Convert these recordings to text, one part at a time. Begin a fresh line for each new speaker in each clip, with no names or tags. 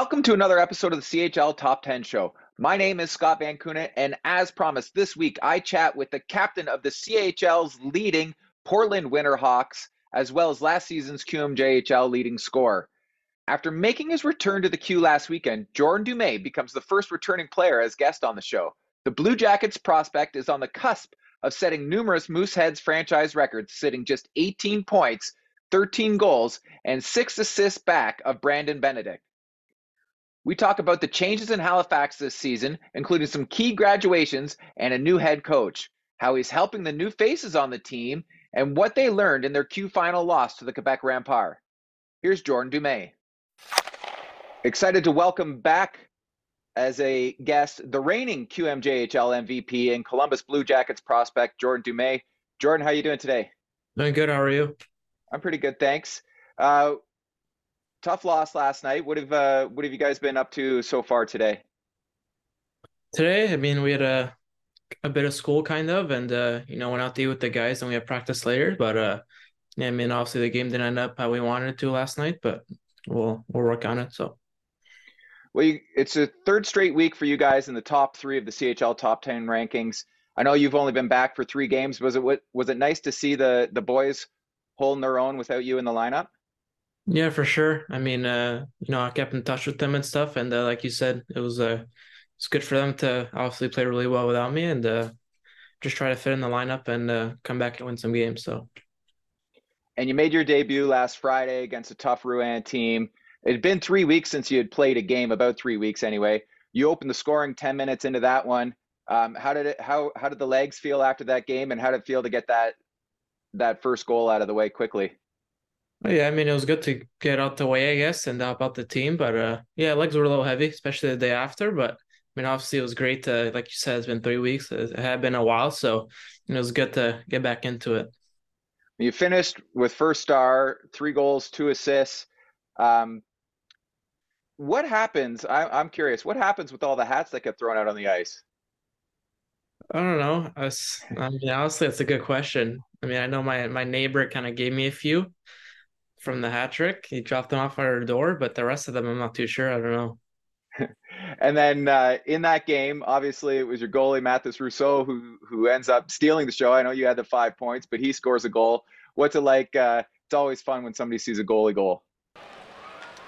Welcome to another episode of the CHL Top 10 Show. My name is Scott Van Koenen, and as promised, this week I chat with the captain of the CHL's leading Portland Winterhawks, as well as last season's QMJHL leading scorer. After making his return to the Q last weekend, Jordan Dumais becomes the first returning player as guest on the show. The Blue Jackets prospect is on the cusp of setting numerous Mooseheads franchise records, sitting just 18 points, 13 goals, and six assists back of Brandon Benedict. We talk about the changes in Halifax this season, including some key graduations and a new head coach, how he's helping the new faces on the team, and what they learned in their Q final loss to the Quebec Remparts. Here's Jordan Dumais. Excited to welcome back as a guest the reigning QMJHL MVP and Columbus Blue Jackets prospect Jordan Dumais. Jordan, how are you doing today?
Doing good. How are you?
I'm pretty good, thanks. Uh, tough loss last night. What have uh, what have you guys been up to so far today?
Today, I mean, we had a a bit of school kind of, and uh, you know, went out to eat with the guys, and we had practice later. But uh, yeah, I mean, obviously the game didn't end up how we wanted it to last night, but we'll we'll work on it. So.
Well, you, it's a third straight week for you guys in the top three of the CHL top ten rankings. I know you've only been back for three games. Was it was it nice to see the the boys holding their own without you in the lineup?
Yeah, for sure. I mean, uh, you know, I kept in touch with them and stuff, and uh, like you said, it was uh, it's good for them to obviously play really well without me, and uh, just try to fit in the lineup and uh, come back and win some games. So.
And you made your debut last Friday against a tough Rouyn team. It had been three weeks since you had played a game, about three weeks anyway. You opened the scoring ten minutes into that one. Um, how did it? How how did the legs feel after that game, and how did it feel to get that that first goal out of the way quickly?
Yeah, I mean it was good to get out the way, I guess, and help out the team. But uh, yeah, legs were a little heavy, especially the day after. But I mean, obviously it was great to, like you said, it's been three weeks. It had been a while, so it was good to get back into it.
You finished with first star, three goals, two assists. Um, what happens? I, I'm curious. What happens with all the hats that get thrown out on the ice?
I don't know. I, was, I mean, honestly, that's a good question. I mean, I know my my neighbor kind of gave me a few from the hat trick. He dropped them off at our door, but the rest of them, I'm not too sure. I don't know.
and then uh, in that game, obviously, it was your goalie Mathis Rousseau who who ends up stealing the show. I know you had the five points, but he scores a goal. What's it like? Uh, it's always fun when somebody sees a goalie goal.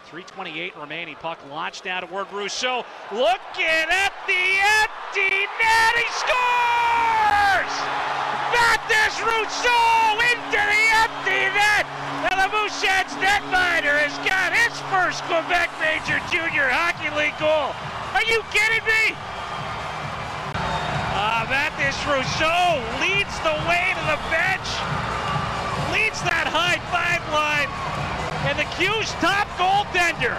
328 remaining. Puck launched down toward Rousseau. Looking at the empty net. He scores! Mathis Rousseau into the empty net. And the Mooseheads netminder has got his first Quebec Major Junior Hockey League goal. Are you kidding me? Uh, Mathis Rousseau leads the way to the bench, leads that high five line, and the Q's top goaltender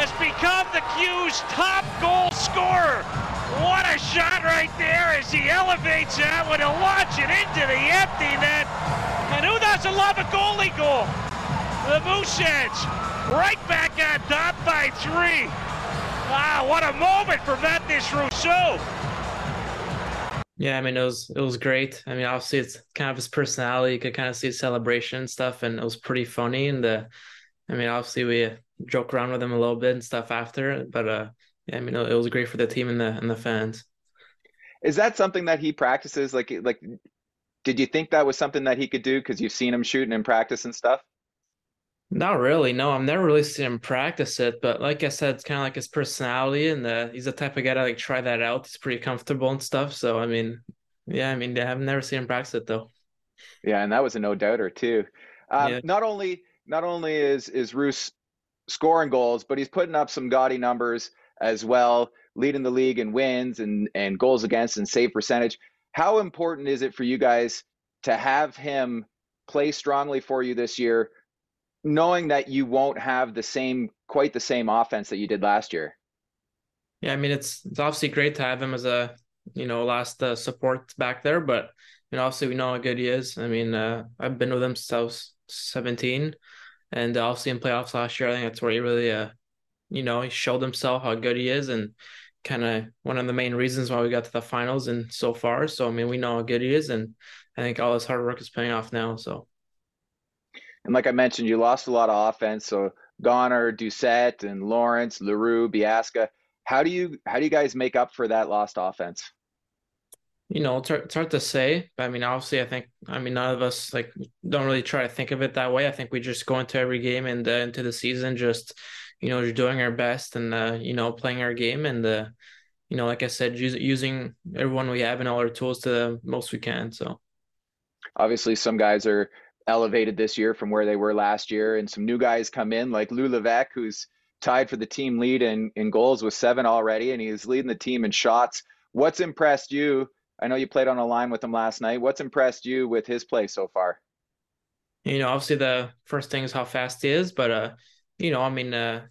has become the Q's top goal scorer. What a shot right there as he elevates that one and launch it into the empty net. And who doesn't love a goalie goal? The Mooseheads right back on top by three. Wow, what a moment for Mathis Rousseau.
Yeah, I mean it was it was great. I mean, obviously it's kind of his personality. You could kind of see his celebration stuff, and it was pretty funny. And the, I mean, obviously we uh, joke around with him a little bit and stuff after, but uh, yeah, I mean it was great for the team and the and the fans.
Is that something that he practices? Like like, did you think that was something that he could do because you've seen him shooting in practice and stuff?
Not really. No, I've never really seen him practice it, but like I said, it's kind of like his personality, and uh, he's the type of guy to like try that out. He's pretty comfortable and stuff. So I mean, yeah, I mean, I've never seen him practice it though.
Yeah, and that was a no doubter too. Um, yeah. Not only not only is is Roos scoring goals, but he's putting up some gaudy numbers as well, leading the league in wins and and goals against and save percentage. How important is it for you guys to have him play strongly for you this year? knowing that you won't have the same quite the same offense that you did last year.
Yeah, I mean it's it's obviously great to have him as a you know last uh, support back there, but you know obviously we know how good he is. I mean uh, I've been with him since I was seventeen, and obviously in playoffs last year I think that's where he really uh you know he showed himself how good he is and kind of one of the main reasons why we got to the finals and so far. So I mean we know how good he is, and I think all his hard work is paying off now. So
and like I mentioned, you lost a lot of offense. So Goner, Doucette, and Lawrence, L'Heureux, Biasca. How do you how do you guys make up for that lost offense?
You know, it's hard, it's hard to say. But I mean, obviously, I think I mean none of us like don't really try to think of it that way. I think we just go into every game and uh, into the season just you know just doing our best and uh, you know playing our game and uh, you know like I said, use, using everyone we have and all our tools to the most we can. So
obviously, some guys are elevated this year from where they were last year, and some new guys come in like Lou Levesque, who's tied for the team lead in, in goals with seven already, and he's leading the team in shots. What's impressed you? I know you played on a line with him last night. What's impressed you with his play so far?
You know, obviously the first thing is how fast he is, but uh, you know, I mean, uh,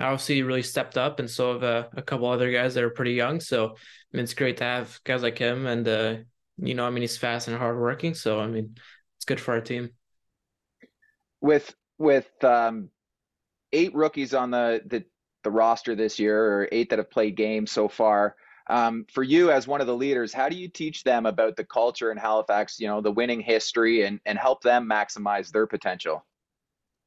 obviously really stepped up, and so have uh, a couple other guys that are pretty young. So I mean, it's great to have guys like him, and uh, you know, I mean, he's fast and hardworking. So I mean, it's good for our team.
With with um, eight rookies on the, the the roster this year, or eight that have played games so far. Um, for you as one of the leaders, how do you teach them about the culture in Halifax? You know, the winning history, and and help them maximize their potential.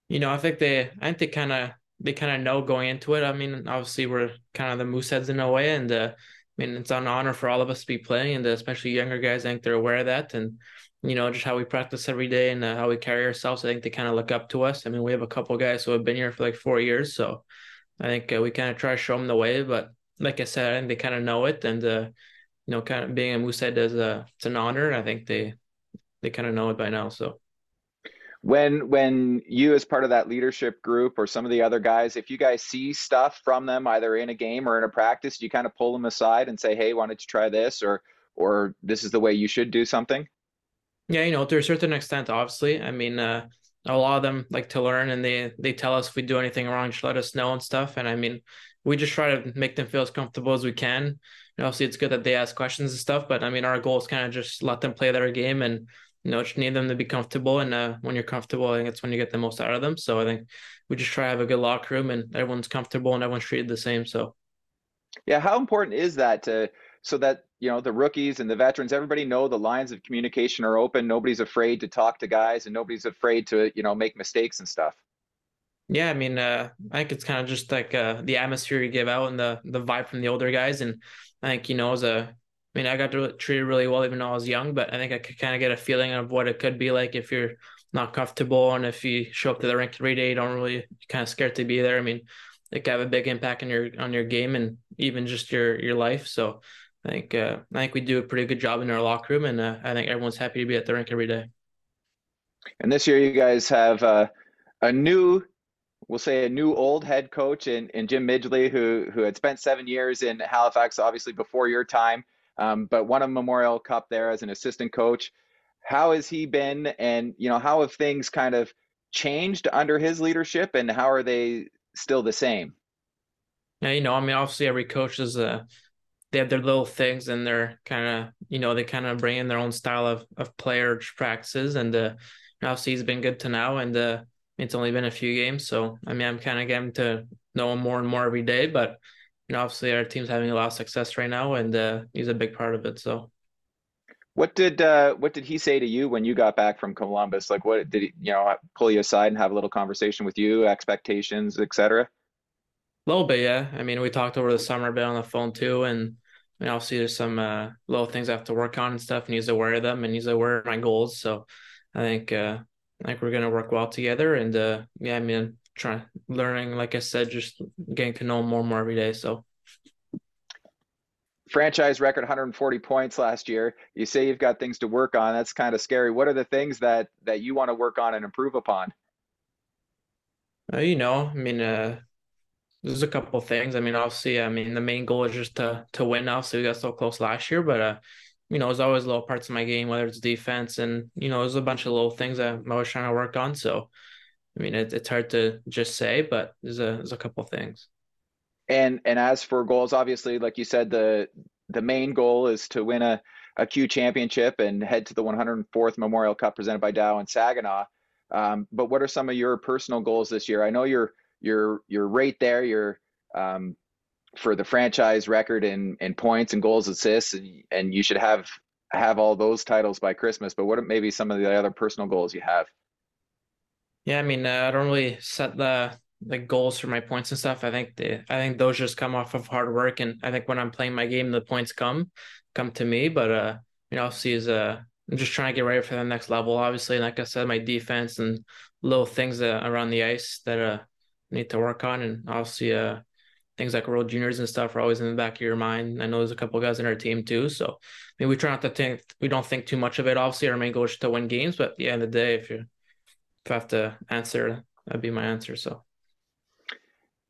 You know, I think they, I think they kind of they kind of know going into it. I mean, obviously we're kind of the mooseheads in a way, and uh, I mean it's an honor for all of us to be playing, and especially younger guys. I think they're aware of that, and you know, just how we practice every day and uh, how we carry ourselves. I think they kind of look up to us. I mean, we have a couple guys who have been here for like four years, so I think uh, we kind of try to show them the way. But like I said, I think they kind of know it, and uh, you know, kind of being a Moosehead is a it's an honor. I think they they kind of know it by now. So
when when you as part of that leadership group or some of the other guys if you guys see stuff from them either in a game or in a practice you kind of pull them aside and say hey why don't you try this or or this is the way you should do something
yeah, you know, to a certain extent, obviously. I mean, uh, a lot of them like to learn and they they tell us if we do anything wrong, just let us know and stuff. And I mean, we just try to make them feel as comfortable as we can. And obviously it's good that they ask questions and stuff, but I mean our goal is kind of just let them play their game and you know, just need them to be comfortable. And uh, when you're comfortable, I think it's when you get the most out of them. So I think we just try to have a good locker room and everyone's comfortable and everyone's treated the same. So
yeah, how important is that to so that you know the rookies and the veterans everybody know the lines of communication are open nobody's afraid to talk to guys and nobody's afraid to you know make mistakes and stuff
yeah i mean uh, i think it's kind of just like uh, the atmosphere you give out and the the vibe from the older guys and i think you know as a I mean, I got to treated really well even though I was young, but I think I could kind of get a feeling of what it could be like if you're not comfortable and if you show up to the rink every day, you don't really kind of scared to be there. I mean, it can have a big impact on your on your game and even just your your life. So I think uh, I think we do a pretty good job in our locker room, and uh, I think everyone's happy to be at the rink every day.
And this year, you guys have uh, a new, we'll say a new old head coach in, in Jim Midgley, who who had spent seven years in Halifax, obviously before your time, um, but won a Memorial Cup there as an assistant coach. How has he been, and you know how have things kind of changed under his leadership, and how are they still the same?
Yeah, you know, I mean, obviously every coach is a they have their little things and they're kind of you know they kind of bring in their own style of of player practices and uh obviously he's been good to now and uh it's only been a few games so i mean i'm kind of getting to know him more and more every day but you know obviously our team's having a lot of success right now and uh he's a big part of it so
what did uh what did he say to you when you got back from columbus like what did he you know pull you aside and have a little conversation with you expectations etc
a little bit yeah i mean we talked over the summer a bit on the phone too and I mean, obviously there's some uh, little things I have to work on and stuff, and he's aware of them, and he's aware of my goals. So I think uh, I think we're gonna work well together. And uh, yeah, I mean, trying learning, like I said, just getting to know more and more every day. So
franchise record 140 points last year. You say you've got things to work on. That's kind of scary. What are the things that that you want to work on and improve upon?
Uh, you know, I mean, uh, there's a couple things. I mean, obviously, I mean, the main goal is just to to win now. So we got so close last year, but uh, you know, there's always little parts of my game, whether it's defense and you know, there's a bunch of little things that I'm always trying to work on. So, I mean, it, it's hard to just say, but there's a there's a couple things.
And and as for goals, obviously, like you said, the the main goal is to win a a Q championship and head to the 104th Memorial Cup presented by Dow and Saginaw. Um, but what are some of your personal goals this year? I know you're you're you're right there. You're um, for the franchise record in in points and goals, assists, and, and you should have have all those titles by Christmas. But what are maybe some of the other personal goals you have?
Yeah, I mean, uh, I don't really set the like goals for my points and stuff. I think they, I think those just come off of hard work, and I think when I'm playing my game, the points come come to me. But uh, you know, obviously, is uh, I'm just trying to get ready for the next level. Obviously, like I said, my defense and little things around the ice that uh need to work on, and obviously uh things like World Juniors and stuff are always in the back of your mind. I know there's a couple guys in our team too, so I mean we try not to think we don't think too much of it. Obviously, our main goal is to win games, but at the end of the day, if you if I have to answer, that'd be my answer. So.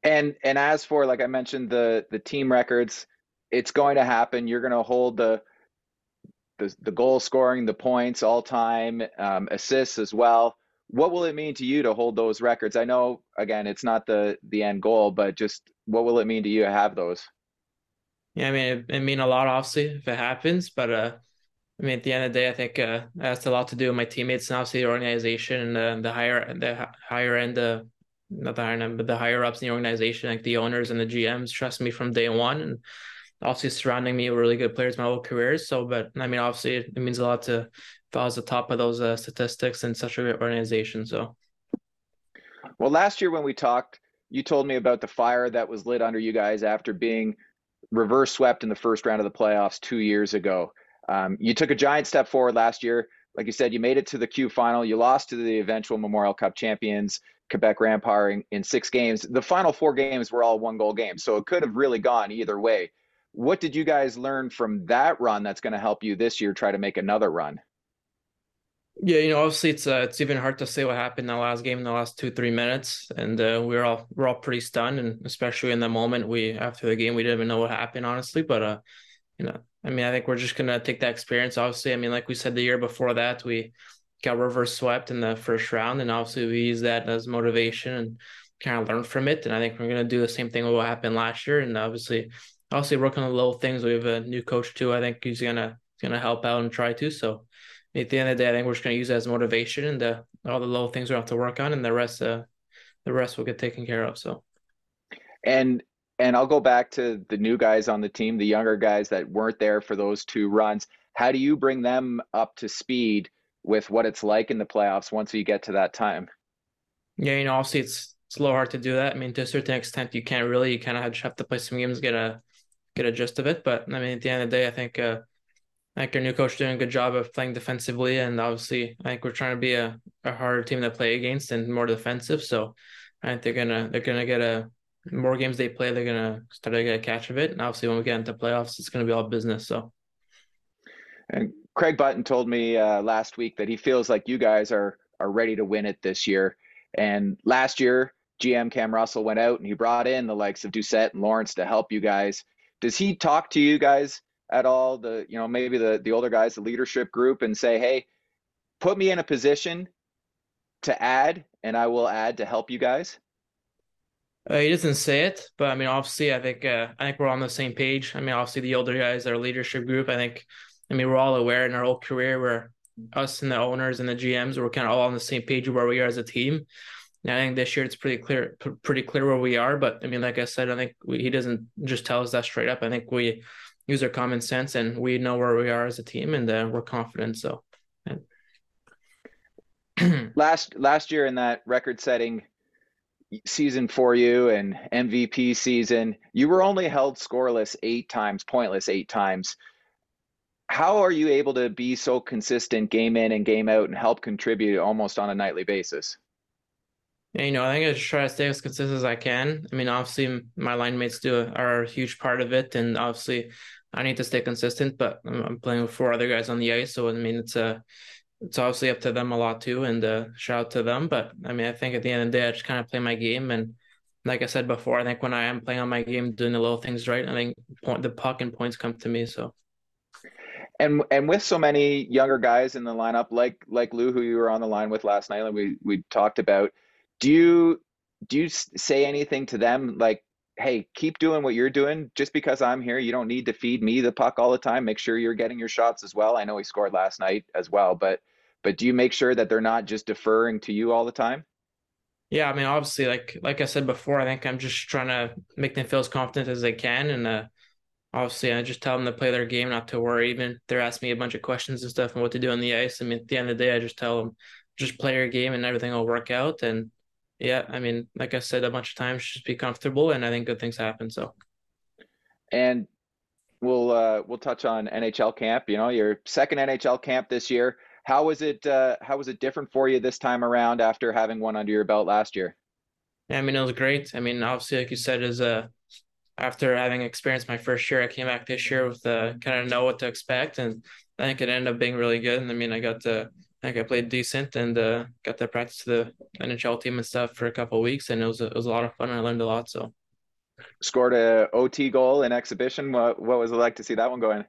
And and as for like I mentioned the the team records, it's going to happen. You're going to hold the the the goal scoring, the points, all time um, assists as well. What will it mean to you to hold those records? I know again it's not the the end goal, but just what will it mean to you to have those?
Yeah, I mean it, it mean a lot obviously if it happens, but uh I mean, at the end of the day, I think uh, it has a lot to do with my teammates and obviously the organization and the, higher the higher end, the not the higher end, but the higher ups in the organization, like the owners and the GMs, trust me from day one, and obviously surrounding me with really good players my whole career. So, but I mean, obviously, it means a lot to if I was the top of those uh, statistics in such a great organization. So,
well, last year when we talked, you told me about the fire that was lit under you guys after being reverse swept in the first round of the playoffs two years ago. Um, you took a giant step forward last year. Like you said, you made it to the Q final. You lost to the eventual Memorial Cup champions, Quebec Rampart, in, in six games. The final four games were all one goal games, so it could have really gone either way. What did you guys learn from that run that's going to help you this year try to make another run?
Yeah, you know, obviously it's uh, it's even hard to say what happened in the last game in the last two three minutes, and uh, we are all we're all pretty stunned, and especially in the moment we after the game we didn't even know what happened honestly, but uh, you know, I mean, I think we're just gonna take that experience. Obviously, I mean, like we said the year before that, we got reverse swept in the first round, and obviously we use that as motivation and kind of learn from it. And I think we're gonna do the same thing with what happened last year, and obviously, obviously working on the little things. We have a new coach too. I think he's gonna gonna help out and try to. So at the end of the day, I think we're just gonna use it as motivation, and the, all the little things we have to work on, and the rest, uh, the rest will get taken care of. So.
And and I'll go back to the new guys on the team, the younger guys that weren't there for those two runs. How do you bring them up to speed with what it's like in the playoffs once you get to that time?
Yeah, you know, obviously it's it's a little hard to do that. I mean, to a certain extent, you can't really. You kind of just have to play some games, get a get a gist of it. But I mean, at the end of the day, I think uh, I think our new coach doing a good job of playing defensively, and obviously, I think we're trying to be a, a harder team to play against and more defensive. So I think they're gonna they're gonna get a more games they play, they're gonna start to get a catch of it. And obviously, when we get into playoffs, it's gonna be all business. So.
And Craig Button told me uh, last week that he feels like you guys are are ready to win it this year. And last year, GM Cam Russell went out and he brought in the likes of Doucette and Lawrence to help you guys. Does he talk to you guys at all? The you know maybe the the older guys, the leadership group, and say, hey, put me in a position to add, and I will add to help you guys.
Uh, he doesn't say it, but I mean, obviously, I think uh, I think we're on the same page. I mean, obviously, the older guys, our leadership group. I think, I mean, we're all aware in our whole career where us and the owners and the GMs we're kind of all on the same page where we are as a team. And I think this year it's pretty clear, pretty clear where we are. But I mean, like I said, I think we, he doesn't just tell us that straight up. I think we use our common sense and we know where we are as a team, and uh, we're confident. So.
last last year in that record-setting season for you and MVP season, you were only held scoreless eight times, pointless eight times. How are you able to be so consistent game in and game out and help contribute almost on a nightly basis?
Yeah, you know, I think I just try to stay as consistent as I can. I mean, obviously, my line mates do are a huge part of it, and obviously, I need to stay consistent. But I'm playing with four other guys on the ice, so I mean, it's a it's obviously up to them a lot too, and uh, shout out to them. But I mean, I think at the end of the day, I just kind of play my game, and like I said before, I think when I am playing on my game, doing the little things right, I think point, the puck and points come to me. So.
And and with so many younger guys in the lineup, like like Lou, who you were on the line with last night, and we we talked about, do you do you say anything to them like, hey, keep doing what you're doing. Just because I'm here, you don't need to feed me the puck all the time. Make sure you're getting your shots as well. I know he scored last night as well, but but do you make sure that they're not just deferring to you all the time?
Yeah, I mean, obviously, like like I said before, I think I'm just trying to make them feel as confident as they can, and uh, obviously, I just tell them to play their game, not to worry. Even they're asking me a bunch of questions and stuff and what to do on the ice. I mean, at the end of the day, I just tell them just play your game and everything will work out. And yeah, I mean, like I said a bunch of times, just be comfortable, and I think good things happen. So,
and we'll uh, we'll touch on NHL camp. You know, your second NHL camp this year. How was it? Uh, how was it different for you this time around after having one under your belt last year?
Yeah, I mean, it was great. I mean, obviously, like you said, is a after having experienced my first year, I came back this year with uh, kind of know what to expect, and I think it ended up being really good. And I mean, I got to, I think I played decent and uh, got to practice the NHL team and stuff for a couple of weeks, and it was a, it was a lot of fun. And I learned a lot. So,
scored a OT goal in exhibition. What what was it like to see that one go in?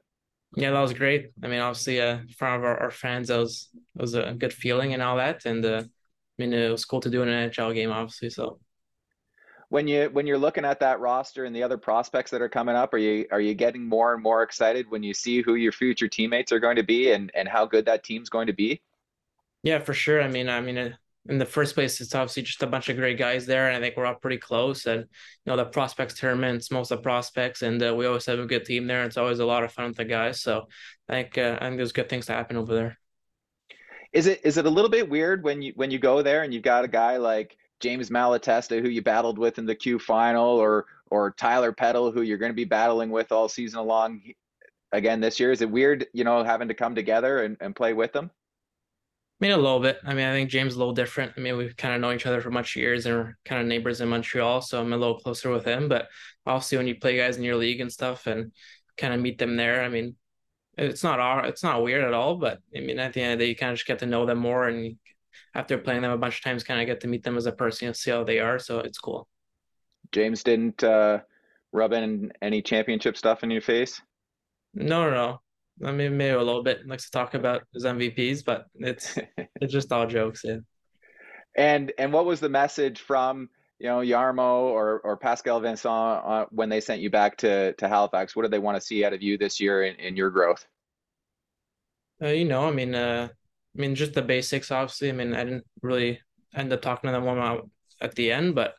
Yeah, that was great. I mean, obviously, uh, in front of our, our fans, that was it was a good feeling and all that. And uh, I mean, it was cool to do an NHL game, obviously. So
when you when you're looking at that roster and the other prospects that are coming up, are you are you getting more and more excited when you see who your future teammates are going to be and and how good that team's going to be?
Yeah, for sure. I mean, I mean, in the first place, it's obviously just a bunch of great guys there, and I think we're all pretty close. And you know, the prospects tournaments, most of the prospects, and uh, we always have a good team there. It's always a lot of fun with the guys. So I think uh, I think there's good things to happen over there.
Is it is it a little bit weird when you when you go there and you've got a guy like James Malatesta, who you battled with in the Q final, or or Tyler Peddle, who you're going to be battling with all season long again this year? Is it weird, you know, having to come together and, and play with them?
I mean, a little bit. I mean, I think James is a little different. I mean, we've kind of known each other for much years and we're kind of neighbors in Montreal, so I'm a little closer with him. But obviously, when you play guys in your league and stuff and kind of meet them there, I mean, it's not our, it's not weird at all. But I mean, at the end of the day, you kind of just get to know them more, and after playing them a bunch of times, kind of get to meet them as a person and see how they are. So it's cool.
James didn't uh, rub in any championship stuff in your face.
No, no, no. I mean, maybe a little bit likes to talk about his MVPs, but it's it's just all jokes. Yeah.
And and what was the message from you know Jarmo or or Pascal Vincent uh, when they sent you back to to Halifax? What did they want to see out of you this year in, in your growth?
Uh, you know, I mean, uh, I mean, just the basics. Obviously, I mean, I didn't really end up talking to them one at the end, but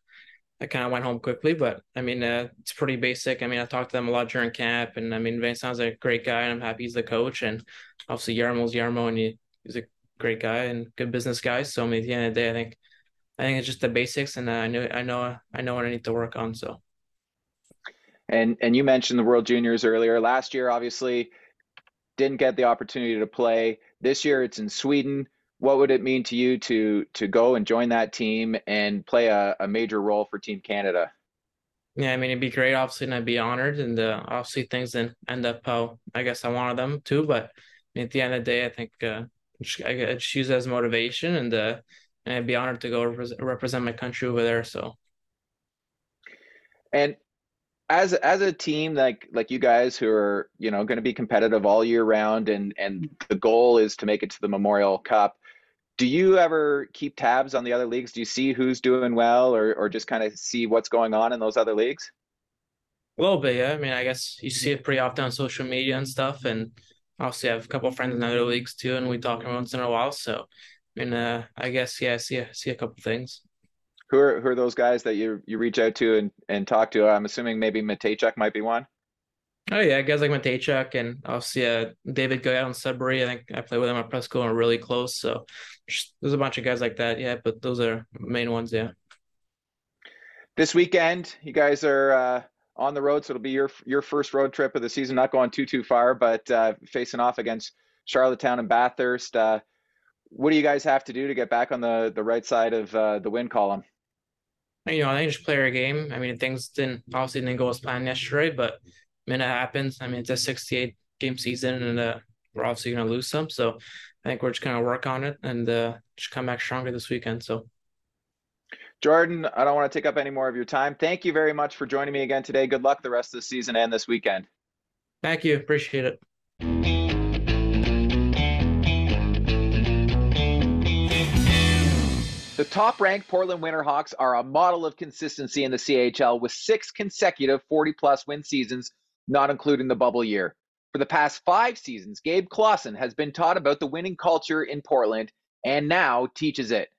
I kind of went home quickly, but I mean, uh, it's pretty basic. I mean, I talked to them a lot during camp, and I mean, Vincent sounds like a great guy, and I'm happy he's the coach. And obviously, Jarmo's Jarmo, and he, he's a great guy and good business guy. So, I mean, at the end of the day, I think, I think it's just the basics, and uh, I know, I know, I know what I need to work on. So,
and and you mentioned the World Juniors earlier. Last year, obviously, didn't get the opportunity to play. This year, it's in Sweden what would it mean to you to to go and join that team and play a, a major role for Team Canada?
Yeah, I mean it'd be great, obviously, and I'd be honored. And uh, obviously, things didn't end up how I guess I wanted them to. But at the end of the day, I think uh, I just use it as motivation, and uh, and I'd be honored to go represent my country over there. So,
and as as a team like like you guys who are you know going to be competitive all year round, and and the goal is to make it to the Memorial Cup do you ever keep tabs on the other leagues? Do you see who's doing well or, or just kind of see what's going on in those other leagues?
A little bit, yeah. I mean, I guess you see it pretty often on social media and stuff. And obviously, I have a couple of friends in other leagues too, and we talk once in a while. So, I mean, uh, I guess, yeah, I see, I see a couple things.
Who are, who are those guys that you, you reach out to and, and talk to? I'm assuming maybe Mateychuk might be one.
Oh yeah, guys like Mateychuk and obviously uh, David Goyette on Sudbury. I think I play with him at press school and we're really close. So there's a bunch of guys like that. Yeah, but those are main ones. Yeah.
This weekend, you guys are uh, on the road, so it'll be your your first road trip of the season. Not going too too far, but uh, facing off against Charlottetown and Bathurst. Uh, what do you guys have to do to get back on the the right side of uh, the win column?
You know, I think just play our game. I mean, things didn't obviously didn't go as planned yesterday, but I mean, it happens. I mean, it's a 68 game season, and uh, we're obviously going to lose some. So I think we're just going to work on it and uh, just come back stronger this weekend. So.
Jordan, I don't want to take up any more of your time. Thank you very much for joining me again today. Good luck the rest of the season and this weekend.
Thank you. Appreciate it.
The top ranked Portland Winterhawks are a model of consistency in the CHL with six consecutive 40 plus win seasons, not including the bubble year. For the past five seasons, Gabe Klassen has been taught about the winning culture in Portland and now teaches it.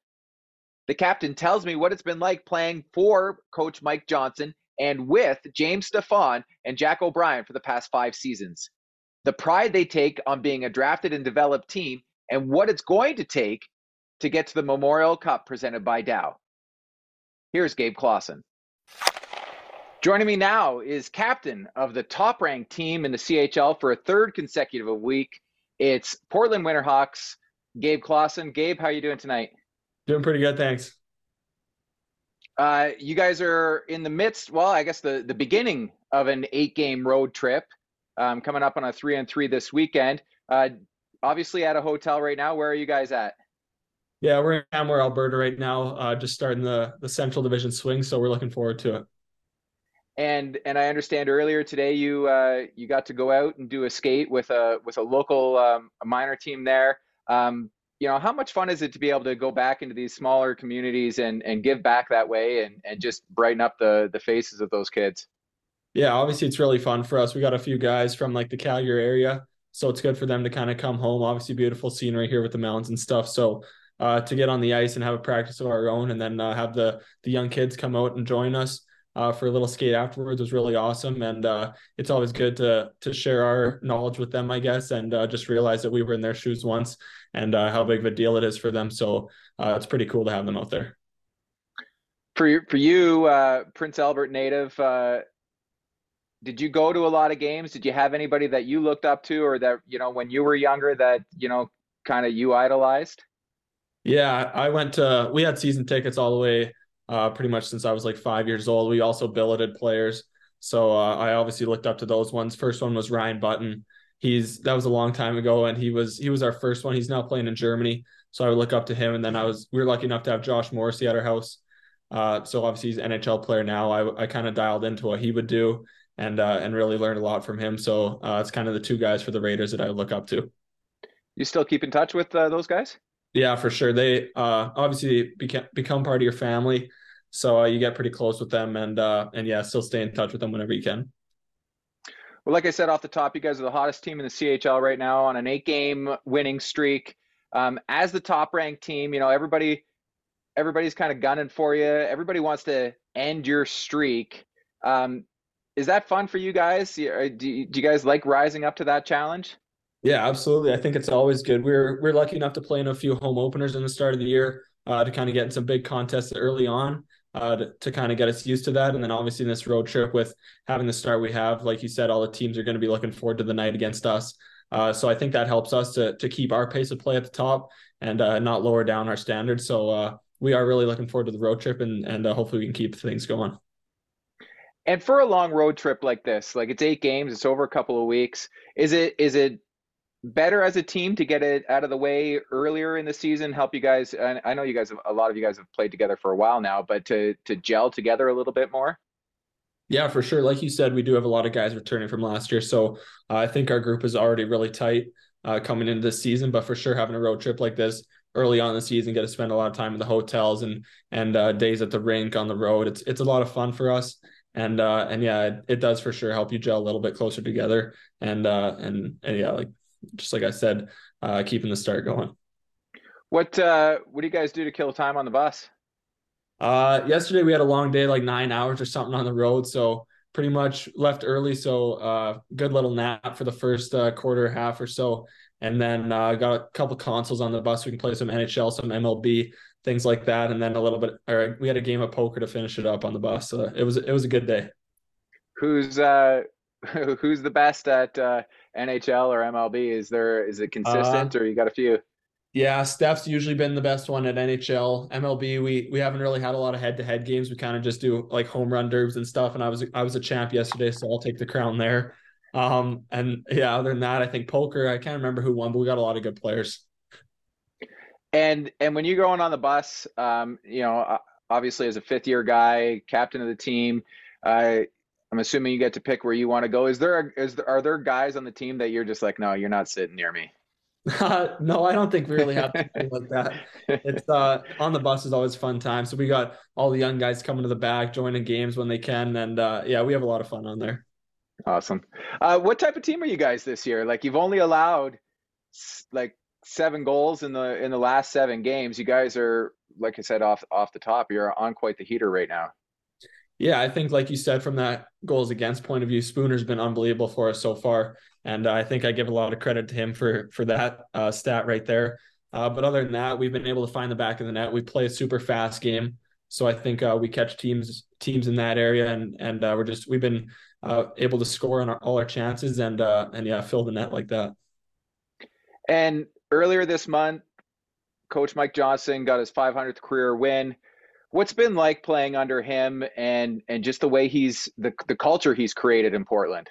The captain tells me what it's been like playing for Coach Mike Johnson and with James Stefan and Jack O'Brien for the past five seasons. The pride they take on being a drafted and developed team and what it's going to take to get to the Memorial Cup presented by Dow. Here's Gabe Klassen. Joining me now is captain of the top ranked team in the CHL for a third consecutive week. It's Portland Winterhawks, Gabe Klassen. Gabe, how are you doing tonight?
Doing pretty good, thanks.
Uh, you guys are in the midst, well, I guess the, the beginning of an eight game road trip um, coming up on a three and three this weekend. Uh, obviously at a hotel right now. Where are you guys at?
Yeah, we're in Canmore, Alberta right now, uh, just starting the, the Central Division swing. So we're looking forward to it.
And and I understand earlier today you uh, you got to go out and do a skate with a with a local um, a minor team there. Um, you know, how much fun is it to be able to go back into these smaller communities and, and give back that way and, and just brighten up the, the faces of those kids?
Yeah, obviously it's really fun for us. We got a few guys from like the Calgary area, so it's good for them to kind of come home. Obviously, beautiful scenery here with the mountains and stuff. So uh, to get on the ice and have a practice of our own, and then uh, have the the young kids come out and join us uh, for a little skate afterwards was really awesome. And uh, it's always good to to share our knowledge with them, I guess, and uh, just realize that we were in their shoes once and uh, how big of a deal it is for them. So uh, it's pretty cool to have them out there.
For for you, uh, Prince Albert native, did you go to a lot of games? Did you have anybody that you looked up to, or that you know when you were younger that you know kind of you idolized?
Yeah, I went to. We had season tickets all the way uh, pretty much since I was like five years old. We also billeted players, so uh, I obviously looked up to those ones. First one was Ryan Button. He's that was a long time ago, and he was he was our first one. He's now playing in Germany, so I would look up to him. And then I was we were lucky enough to have Josh Morrissey at our house. Uh, so obviously he's an NHL player now. I I kind of dialed into what he would do and uh, and really learned a lot from him. So uh, it's kind of the two guys for the Raiders that I look up to.
You still keep in touch with uh, those guys?
Yeah, for sure. They uh, obviously become become part of your family, so uh, you get pretty close with them, and uh, and yeah, still stay in touch with them whenever you can.
Well, like I said off the top, you guys are the hottest team in the CHL right now on an eight-game winning streak. Um, as the top-ranked team, you know everybody everybody's kind of gunning for you. Everybody wants to end your streak. Um, is that fun for you guys? Do you, do you guys like rising up to that challenge?
Yeah, absolutely. I think it's always good. We're we're lucky enough to play in a few home openers in the start of the year uh, to kind of get in some big contests early on uh, to, to kind of get us used to that. And then obviously in this road trip with having the start we have, like you said, all the teams are going to be looking forward to the night against us. Uh, so I think that helps us to to keep our pace of play at the top and uh, not lower down our standards. So uh, we are really looking forward to the road trip and and uh, hopefully we can keep things going.
And for a long road trip like this, like it's eight games, it's over a couple of weeks. Is it is it better as a team to get it out of the way earlier in the season help you guys i know you guys have, a lot of you guys have played together for a while now but to to gel together a little bit more?
Yeah for sure. Like you said we do have a lot of guys returning from last year so uh, i think our group is already really tight uh, coming into this season but for sure having a road trip like this early on in the season get to spend a lot of time in the hotels and and uh, days at the rink on the road it's it's a lot of fun for us. And uh and yeah it, it does for sure help you gel a little bit closer together and uh and, and yeah like just like I said, uh, keeping the start going.
What uh, what do you guys do to kill time on the bus?
Uh, yesterday we had a long day, like nine hours or something on the road, so pretty much left early. So uh, good little nap for the first uh, quarter, half or so, and then uh, got a couple consoles on the bus. We can play some NHL, some MLB, things like that, and then a little bit. Or we had a game of poker to finish it up on the bus. So it was it was a good day.
Who's uh, who's the best at uh, NHL or MLB? Is there is it consistent uh, or you got a few?
Yeah, Steph's usually been the best one at NHL. MLB, we we haven't really had a lot of head to head games. We kind of just do like home run derbs and stuff. And I was I was a champ yesterday, so I'll take the crown there. Um, and yeah, other than that, I think poker. I can't remember who won, but we got a lot of good players.
And and when you're going on the bus, um, you know, obviously as a fifth year guy, captain of the team, uh, I'm assuming you get to pick where you want to go. Is there, a, is there are there guys on the team that you're just like, no, you're not sitting near me?
Uh, no, I don't think we really have anything like that. It's uh, on the bus is always fun time. So we got all the young guys coming to the back, joining games when they can, and uh, yeah, we have a lot of fun on there.
Awesome. Uh, what type of team are you guys this year? Like you've only allowed like seven goals in the in the last seven games. You guys are, like I said, off off the top. You're on quite the heater right now.
Yeah, I think like you said, from that goals against point of view, Spunar's been unbelievable for us so far, and uh, I think I give a lot of credit to him for for that uh, stat right there. Uh, but other than that, we've been able to find the back of the net. We play a super fast game. So I think uh, we catch teams teams in that area, and and uh, we're just we've been uh, able to score on our, all our chances and and yeah, fill the net like that.
And earlier this month, Coach Mike Johnson got his 500th career win. What's been like playing under him, and and just the way he's the the culture he's created in Portland?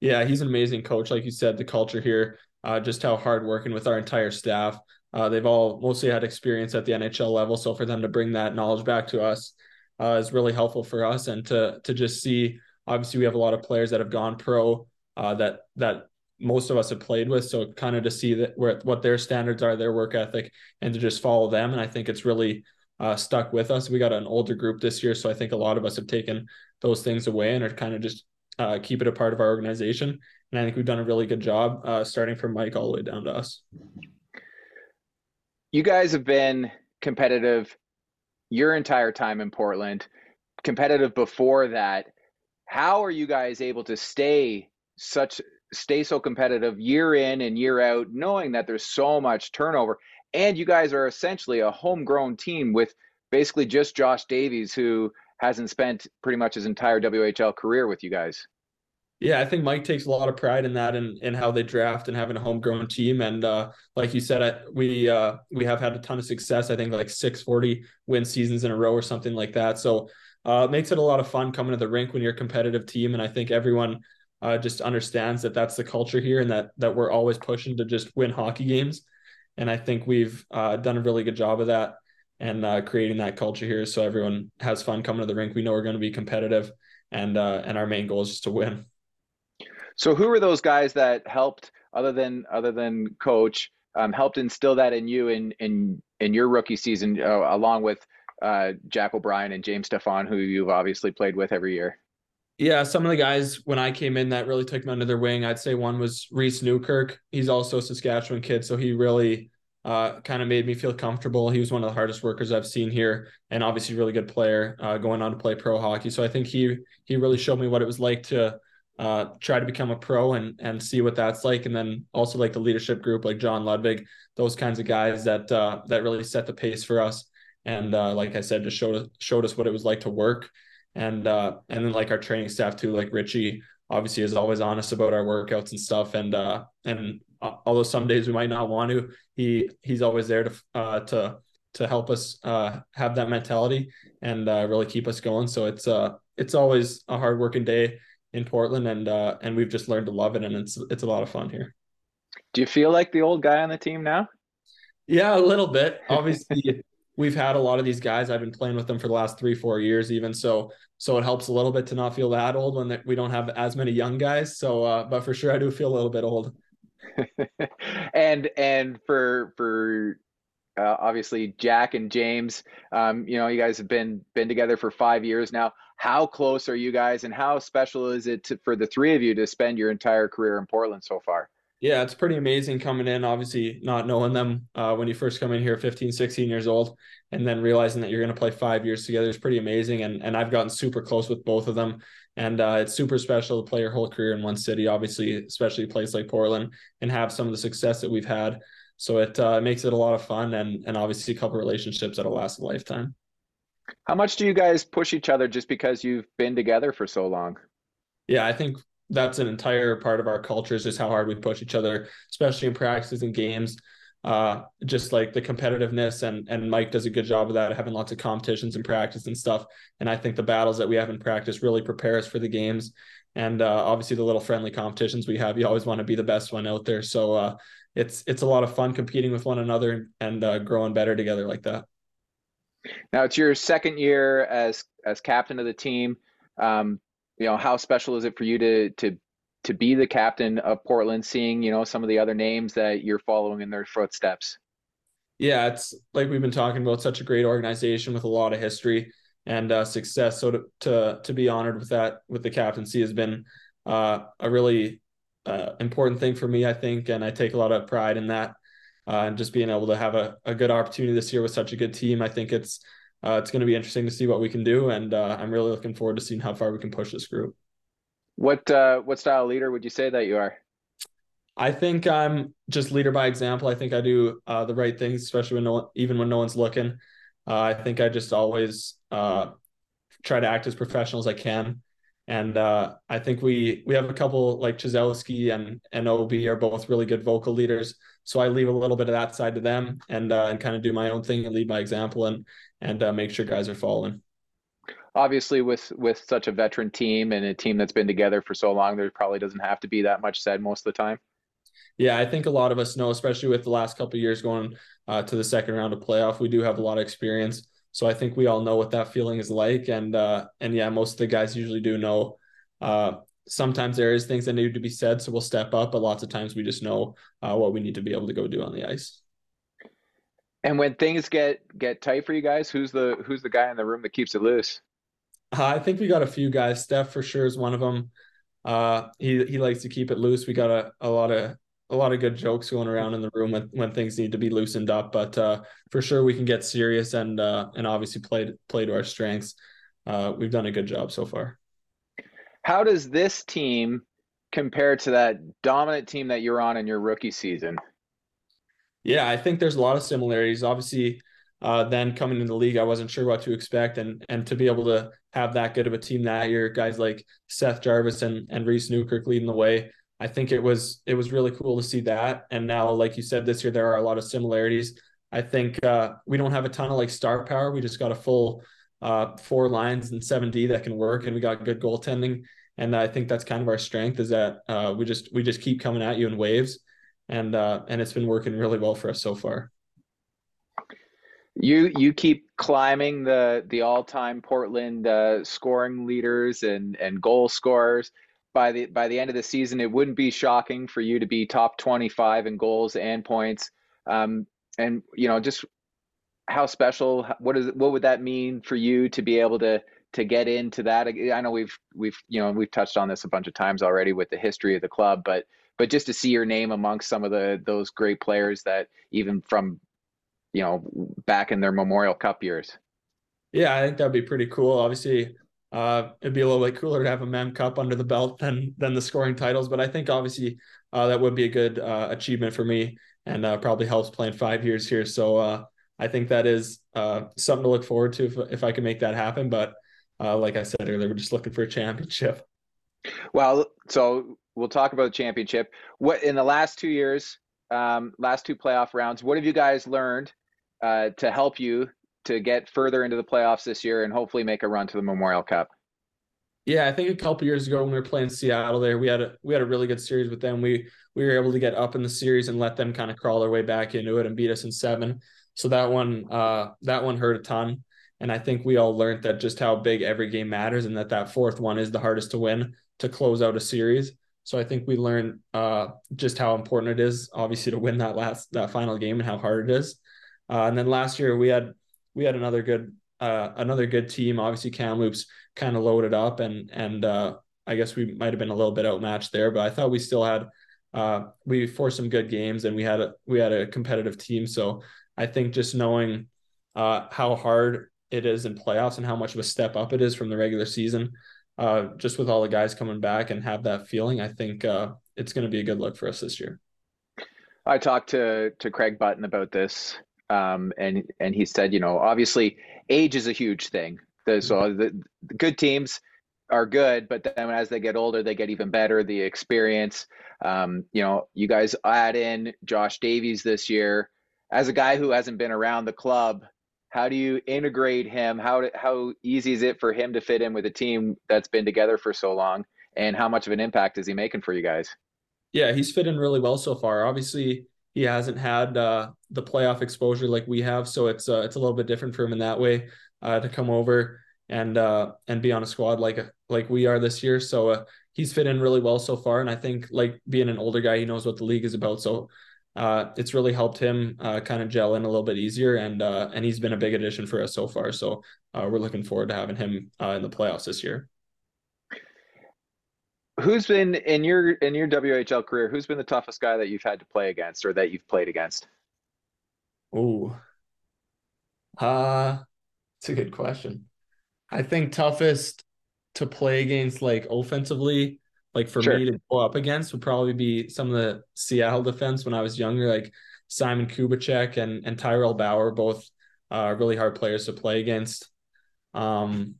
Yeah, he's an amazing coach. Like you said, the culture here, uh, just how hard working with our entire staff. Uh, they've all mostly had experience at the NHL level, so for them to bring that knowledge back to us uh, is really helpful for us. And to to just see, obviously, we have a lot of players that have gone pro uh, that that most of us have played with. So kind of to see that where what their standards are, their work ethic, and to just follow them. And I think it's really uh, stuck with us. We got an older group this year, so I think a lot of us have taken those things away and are kind of just uh, keep it a part of our organization. And I think we've done a really good job, uh, starting from Mike all the way down to us
you guys have been competitive your entire time in Portland, competitive before that. How are you guys able to stay such stay so competitive year in and year out, knowing that there's so much turnover? And you guys are essentially a homegrown team with basically just Josh Davies, who hasn't spent pretty much his entire WHL career with you guys.
Yeah, I think Mike takes a lot of pride in that and in, how they draft and having a homegrown team. And uh, like you said, I, we uh, we have had a ton of success. I think like 640 win seasons in a row or something like that. So uh, it makes it a lot of fun coming to the rink when you're a competitive team. And I think everyone uh, just understands that that's the culture here and that that we're always pushing to just win hockey games. And I think we've uh, done a really good job of that and uh, creating that culture here, so everyone has fun coming to the rink. We know we're going to be competitive, and and our main goal is just to win.
So who were those guys that helped, other than other than coach, um, helped instill that in you in in in your rookie season, uh, along with uh, Jack O'Brien and James Stefan, who you've obviously played with every year?
Yeah, some of the guys when I came in that really took me under their wing. I'd say one was Reece Newkirk. He's also a Saskatchewan kid, so he really uh, kind of made me feel comfortable. He was one of the hardest workers I've seen here, and obviously really good player, uh, going on to play pro hockey. So I think he he really showed me what it was like to uh, try to become a pro and and see what that's like. And then also like the leadership group, like John Ludwig, those kinds of guys that uh, that really set the pace for us. And uh, like I said, just showed showed us what it was like to work. And uh, and then like our training staff too, like Richie, obviously is always honest about our workouts and stuff. And uh, and uh, although some days we might not want to, he he's always there to uh, to to help us uh, have that mentality and uh, really keep us going. So it's uh it's always a hard working day in Portland, and uh, and we've just learned to love it, and it's it's a lot of fun here.
Do you feel like the old guy on the team now?
Yeah, a little bit. Obviously, we've had a lot of these guys. I've been playing with them for the last three, four years, even so. So it helps a little bit to not feel that old when we don't have as many young guys. So, uh, but for sure, I do feel a little bit old.
and and for for uh, obviously Jack and James, um, you know, you guys have been been together for five years now how close are you guys and how special is it to, for the three of you to spend your entire career in Portland so far?
Yeah, it's pretty amazing coming in, obviously not knowing them uh, when you first come in here 15, 16 years old, and then realizing that you're going to play five years together is pretty amazing. And, and I've gotten super close with both of them. And uh, it's super special to play your whole career in one city, obviously, especially a place like Portland, and have some of the success that we've had. So it uh, makes it a lot of fun and, and obviously a couple relationships that'll last a lifetime.
How much do you guys push each other just because you've been together for so long?
Yeah, I think that's an entire part of our culture is just how hard we push each other, especially in practices and games. Uh, just like the competitiveness and and Mike does a good job of that, having lots of competitions and practice and stuff. And I think the battles that we have in practice really prepare us for the games. And uh, obviously the little friendly competitions we have, you always want to be the best one out there. So uh, it's it's a lot of fun competing with one another and uh, growing better together like that.
Now it's your second year as as captain of the team. Um, you know, how special is it for you to to to be the captain of Portland, seeing you know some of the other names that you're following in their footsteps?
Yeah, it's like we've been talking about, such a great organization with a lot of history and uh, success. So to, to to be honored with that with the captaincy has been uh, a really uh, important thing for me, I think, and I take a lot of pride in that uh, and just being able to have a, a good opportunity this year with such a good team. I think it's uh, it's going to be interesting to see what we can do, and uh, I'm really looking forward to seeing how far we can push this group.
What uh, what style leader would you say that you are?
I think I'm just leader by example. I think I do uh, the right things, especially when no, even when no one's looking. Uh, I think I just always uh, try to act as professional as I can. And uh, I think we we have a couple like Chyzowski and and Ob are both really good vocal leaders. So I leave a little bit of that side to them and uh, and kind of do my own thing and lead by example and and uh, make sure guys are following.
Obviously, with with such a veteran team and a team that's been together for so long, there probably doesn't have to be that much said most of the time.
Yeah, I think a lot of us know, especially with the last couple years going uh, to the second round of playoff, we do have a lot of experience. So I think we all know what that feeling is like, and uh, and yeah, most of the guys usually do know. Uh, sometimes there is things that need to be said, so we'll step up. But lots of times we just know uh, what we need to be able to go do on the ice.
And when things get get tight for you guys, who's the who's the guy in the room that keeps it loose?
Uh, I think we got a few guys. Steph for sure is one of them. Uh, he he likes to keep it loose. We got a, a lot of a lot of good jokes going around in the room when, when things need to be loosened up. But uh, for sure, we can get serious and uh, and obviously play play to our strengths. Uh, we've done a good job so far.
How does this team compare to that dominant team that you're on in your rookie season?
Yeah, I think there's a lot of similarities. Obviously, uh, then coming into the league, I wasn't sure what to expect, and and to be able to have that good of a team that year, guys like Seth Jarvis and and Reece Newkirk leading the way, I think it was it was really cool to see that. And now, like you said, this year there are a lot of similarities. I think uh, we don't have a ton of like star power. We just got a full uh, four lines and seven D that can work, and we got good goaltending. And I think that's kind of our strength is that uh, we just we just keep coming at you in waves, and uh, and it's been working really well for us so far.
You you keep climbing the the all time Portland uh, scoring leaders and and goal scorers by the by the end of the season, it wouldn't be shocking for you to be top 25 in goals and points. Um, and you know, just how special what is what would that mean for you to be able to to get into that? I know we've we've you know we've touched on this a bunch of times already with the history of the club, but but just to see your name amongst some of the those great players that even from you know back in their Memorial Cup years.
Yeah, I think that'd be pretty cool. Obviously, uh, it'd be a little bit cooler to have a Mem Cup under the belt than than the scoring titles, but I think obviously uh, that would be a good uh, achievement for me, and uh, probably helps playing five years here. So uh, I think that is uh, something to look forward to if if I can make that happen. But like I said earlier, we're just looking for a championship.
Well, so we'll talk about the championship. What in the last two years, um, last two playoff rounds, what have you guys learned to help you to get further into the playoffs this year and hopefully make a run to the Memorial Cup?
Yeah, I think a couple years ago when we were playing Seattle, there we had a we had a really good series with them. We we were able to get up in the series and let them kind of crawl their way back into it and beat us in seven. So that one uh, that one hurt a ton, and I think we all learned that just how big every game matters and that that fourth one is the hardest to win to close out a series. So I think we learned uh, just how important it is, obviously, to win that last that final game and how hard it is. Uh, and then last year we had we had another good uh, another good team. Obviously, Kamloops kind of loaded up, and and uh, I guess we might have been a little bit outmatched there, but I thought we still had uh, we forced some good games, and we had a we had a competitive team. So I think just knowing uh, how hard it is in playoffs and how much of a step up it is from the regular season, uh, just with all the guys coming back and have that feeling, I think uh, it's going to be a good look for us this year.
I talked to to Craig Button about this um, and and he said, you know, obviously age is a huge thing. So mm-hmm. the, the, good teams are good, but then as they get older, they get even better. The experience, um, you know, you guys add in Josh Davies this year as a guy who hasn't been around the club. How do you integrate him? How how easy is it for him to fit in with a team that's been together for so long? And how much of an impact is he making for you guys?
Yeah, he's fit in really well so far. Obviously, he hasn't had uh, the playoff exposure like we have, so it's uh, it's a little bit different for him in that way uh, to come over and uh, and be on a squad like like we are this year. So uh, he's fit in really well so far, and I think like being an older guy, he knows what the league is about. So uh, it's really helped him kind of gel in a little bit easier, and and he's been a big addition for us so far. So we're looking forward to having him in the playoffs this year
who's been in your in your WHL career? Who's been the toughest guy that you've had to play against or that you've played against?
Oh, uh, it's a good question. I think toughest to play against, like offensively, like for sure. me to go up against, would probably be some of the Seattle defense when I was younger, like Simon Kubicek and and Tyrel Bauer, both uh, really hard players to play against. Um,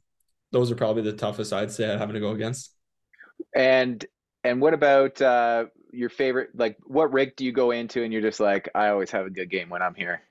those are probably the toughest I'd say I'd having to go against.
And and what about uh, your favorite? Like, what rig do you go into, and you're just like, I always have a good game when I'm here.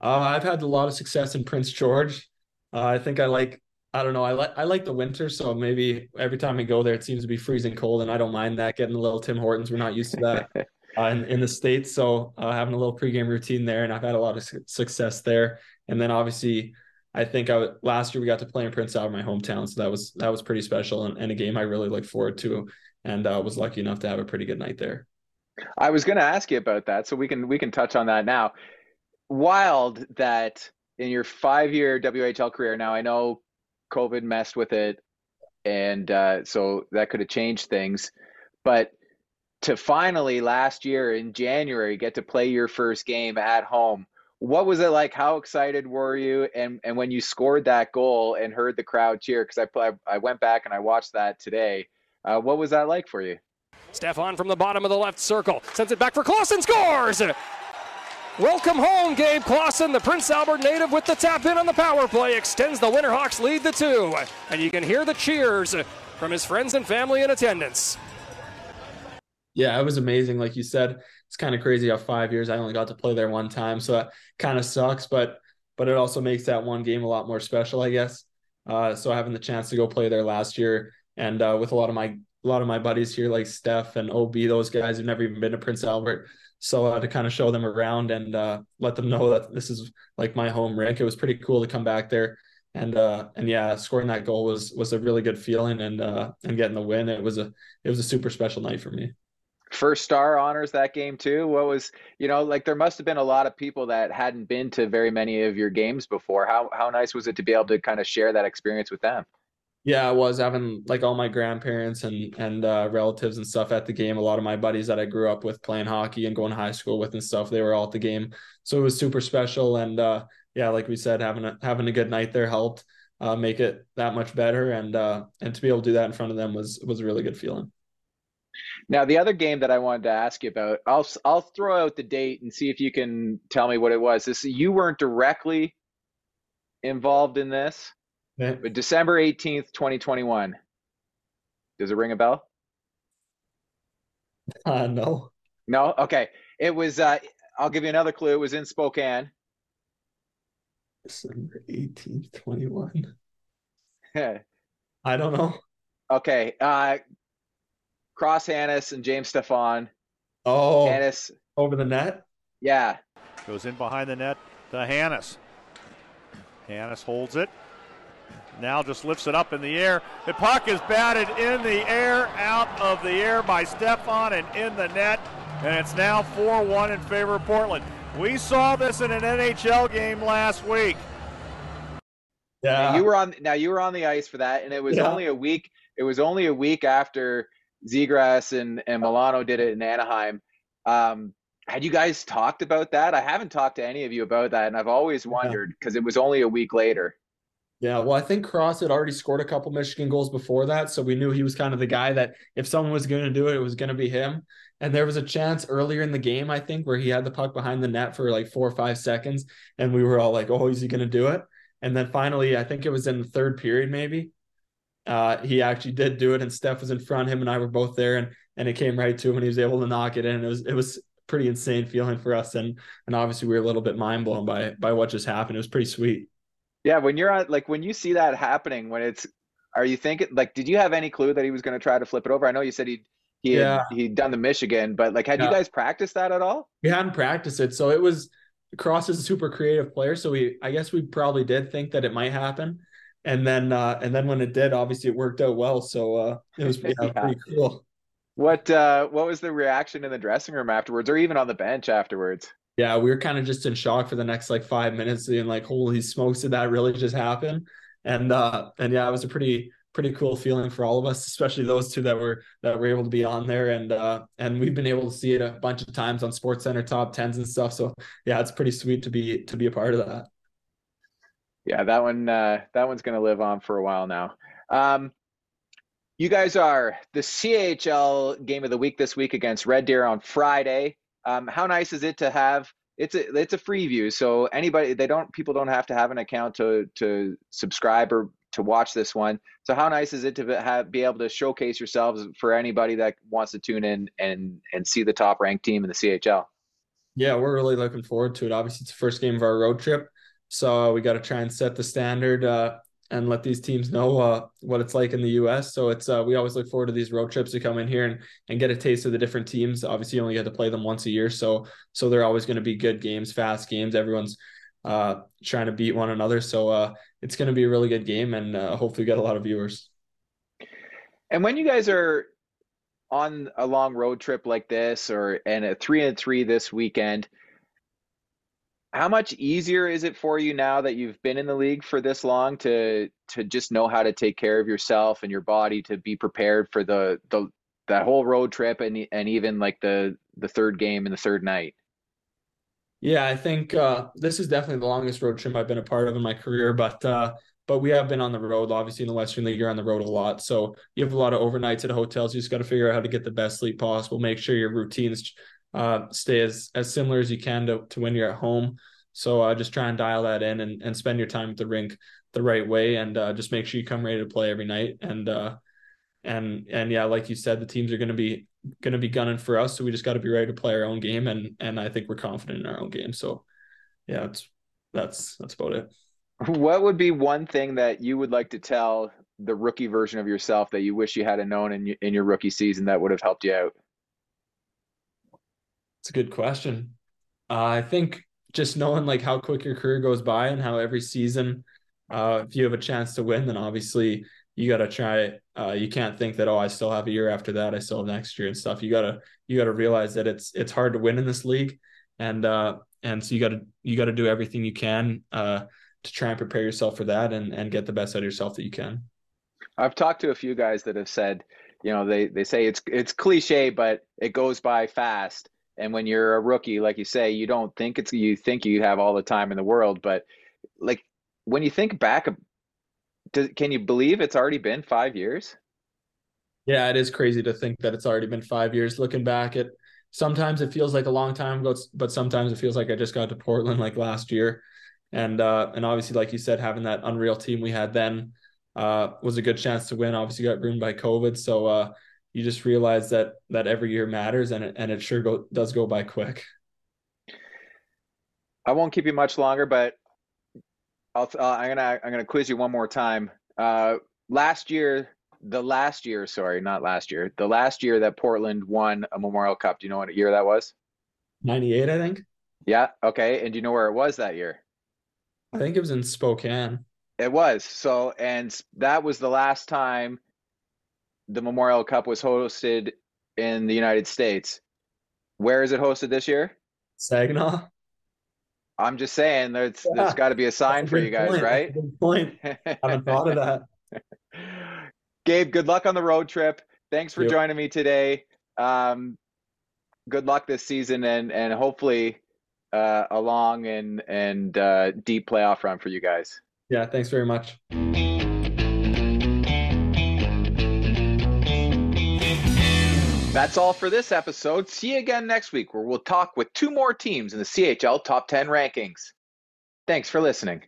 Uh, I've had a lot of success in Prince George. Uh, I think I like. I don't know. I like I like the winter, so maybe every time I go there, it seems to be freezing cold, and I don't mind that. Getting a little Tim Hortons, we're not used to that uh, in, in the states, so uh, having a little pregame routine there, and I've had a lot of su- success there. And then obviously, I think I last year we got to play in Prince Albert, my hometown, so that was that was pretty special and, and a game I really look forward to, and uh, was lucky enough to have a pretty good night there.
I was going to ask you about that, so we can we can touch on that now. Wild that in your five year WHL career. Now I know COVID messed with it, and uh, so that could have changed things, but to finally last year in January get to play your first game at home. What was it like? How excited were you? And and when you scored that goal and heard the crowd cheer, because I, I went back and I watched that today. Uh, what was that like for you?
Stefan from the bottom of the left circle sends it back for Klassen, scores! Welcome home, Gabe Klassen, the Prince Albert native with the tap in on the power play, extends the Winterhawks lead to two. And you can hear the cheers from his friends and family in attendance.
Yeah, it was amazing. Like you said, it's kind of crazy how five years I only got to play there one time. So that kind of sucks, but but it also makes that one game a lot more special, I guess. Uh, so having the chance to go play there last year and uh, with a lot of my a lot of my buddies here like Steph and OB, those guys who've never even been to Prince Albert. So uh, to kind of show them around and uh, let them know that this is like my home rink, it was pretty cool to come back there. And uh, and yeah, scoring that goal was was a really good feeling, and uh, and getting the win, it was a it was a super special night for me
first star honors that game too what was you know like there must have been a lot of people that hadn't been to very many of your games before how how nice was it to be able to kind of share that experience with them
yeah, I was having like all my grandparents and and uh, relatives and stuff at the game. A lot of my buddies that I grew up with playing hockey and going to high school with and stuff, they were all at the game. So it was super special. And uh, yeah, like we said, having a having a good night there helped uh, make it that much better. And uh, and to be able to do that in front of them was was a really good feeling.
Now, the other game that I wanted to ask you about, I'll I'll throw out the date and see if you can tell me what it was. This you weren't directly involved in this, yeah. but December eighteenth, twenty twenty one. Does it ring a bell?
Uh, no.
No. Okay. It was. Uh, I'll give you another clue. It was in Spokane.
December eighteenth, twenty one. I don't know.
Okay. Uh, Cross Hanas and James Stefan.
Oh, Hanas over the net.
Yeah,
goes in behind the net to Hanas. Hanas holds it. Now just lifts it up in the air. The puck is batted in the air, out of the air by Stefan and in the net. And it's now 4 1 in favor of Portland. We saw this in an NHL game last week.
Yeah. Now you were on now you were on the ice for that, and it was yeah. only a week. It was only a week after Zegras and, and Milano did it in Anaheim. Um, had you guys talked about that? I haven't talked to any of you about that, and I've always wondered because yeah. it was only a week later.
Yeah, well, I think Cross had already scored a couple Michigan goals before that, so we knew he was kind of the guy that if someone was going to do it, it was going to be him. And there was a chance earlier in the game, I think, where he had the puck behind the net for like four or five seconds, and we were all like, "Oh, is he going to do it?" And then finally, I think it was in the third period, maybe uh, he actually did do it, and Steph was in front. Him and I were both there, and and it came right to him, and he was able to knock it in. It was it was pretty insane feeling for us, and and obviously we were a little bit mind blown by by what just happened. It was pretty sweet.
Yeah, when you're on, like when you see that happening, when it's, are you thinking like, did you have any clue that he was going to try to flip it over? I know you said he he yeah. had, he'd done the Michigan, but like, had yeah. you guys practiced that at all?
We hadn't practiced it, so it was. Cross is a super creative player, so we I guess we probably did think that it might happen and then uh, and then when it did, obviously it worked out well. So uh, it was yeah, yeah. pretty cool.
What uh, what was the reaction in the dressing room afterwards, or even on the bench afterwards?
Yeah, we were kind of just in shock for the next like five minutes, and like, holy smokes, did that really just happen? And uh, and yeah, it was a pretty pretty cool feeling for all of us, especially those two that were that were able to be on there, and uh, and we've been able to see it a bunch of times on Sports Center top tens and stuff. So yeah, it's pretty sweet to be to be a part of that
yeah, that one uh, that one's going to live on for a while now. Um, you guys are the CHL game of the week this week against Red Deer on Friday. Um, how nice is it to have it's a it's a free view, so anybody they don't people don't have to have an account to to subscribe or to watch this one. So how nice is it to have be able to showcase yourselves for anybody that wants to tune in and and see the top ranked team in the CHL?
Yeah, we're really looking forward to it. Obviously, it's the first game of our road trip, so we got to try and set the standard uh, and let these teams know uh, what it's like in the U.S. So it's uh, we always look forward to these road trips to come in here and and get a taste of the different teams. Obviously, you only get to play them once a year, so so they're always going to be good games, fast games. Everyone's uh, trying to beat one another, so uh, it's going to be a really good game, and uh, hopefully get a lot of viewers.
And when you guys are on a long road trip like this or and a three and three this weekend how much easier is it for you now that you've been in the league for this long to to just know how to take care of yourself and your body to be prepared for the the that whole road trip and and even like the the third game and the third night
yeah i think uh, this is definitely the longest road trip i've been a part of in my career but uh, but we have been on the road. Obviously, in the Western League, you're on the road a lot. So you have a lot of overnights at hotels. You just got to figure out how to get the best sleep possible. Make sure your routines uh, stay as, as similar as you can to, to when you're at home. So uh, just try and dial that in and, and spend your time at the rink the right way, and uh, just make sure you come ready to play every night. And uh, and and yeah, like you said, the teams are going to be going to be gunning for us. So we just got to be ready to play our own game, and and I think we're confident in our own game. So yeah, it's that's that's about it.
What would be one thing that you would like to tell the rookie version of yourself that you wish you had known in in your rookie season that would have helped you out?
It's a good question. Uh, I think just knowing like how quick your career goes by and how every season, uh, if you have a chance to win, then obviously you got to try. Uh, you can't think that oh, I still have a year after that. I still have next year and stuff. You gotta you gotta realize that it's it's hard to win in this league, and uh, and so you gotta you gotta do everything you can. Uh, to try and prepare yourself for that and, and get the best out of yourself that you can.
I've talked to a few guys that have said, you know, they, they say it's it's cliche, but it goes by fast. And when you're a rookie, like you say, you don't think it's you think you have all the time in the world, but like when you think back, does, can you believe it's already been five years?
Yeah, it is crazy to think that it's already been five years. Looking back at sometimes it feels like a long time ago, but sometimes it feels like I just got to Portland like last year and uh, and obviously, like you said, having that unreal team we had then uh, was a good chance to win. Obviously, got ruined by COVID, so uh, you just realize that that every year matters, and it, and it sure go, does go by quick.
I won't keep you much longer, but I'll, uh, I'm gonna I'm gonna quiz you one more time. Uh, last year, the last year, sorry, not last year, the last year that Portland won a Memorial Cup. Do you know what year that was?
'98, I think.
Yeah. Okay. And do you know where it was that year?
I think it was in Spokane.
It was. So, and that was the last time the Memorial Cup was hosted in the United States. Where is it hosted this year?
Saginaw.
I'm just saying there's yeah, there's got to be a sign a for you guys,
point.
right?
good point. I haven't thought of that.
Gabe, good luck on the road trip. Thanks for joining me today. Um, good luck this season, and and hopefully uh, a long and and uh, deep playoff run for you guys.
Yeah, thanks very much.
That's all for this episode. See you again next week where we'll talk with two more teams in the CHL Top 10 rankings. Thanks for listening.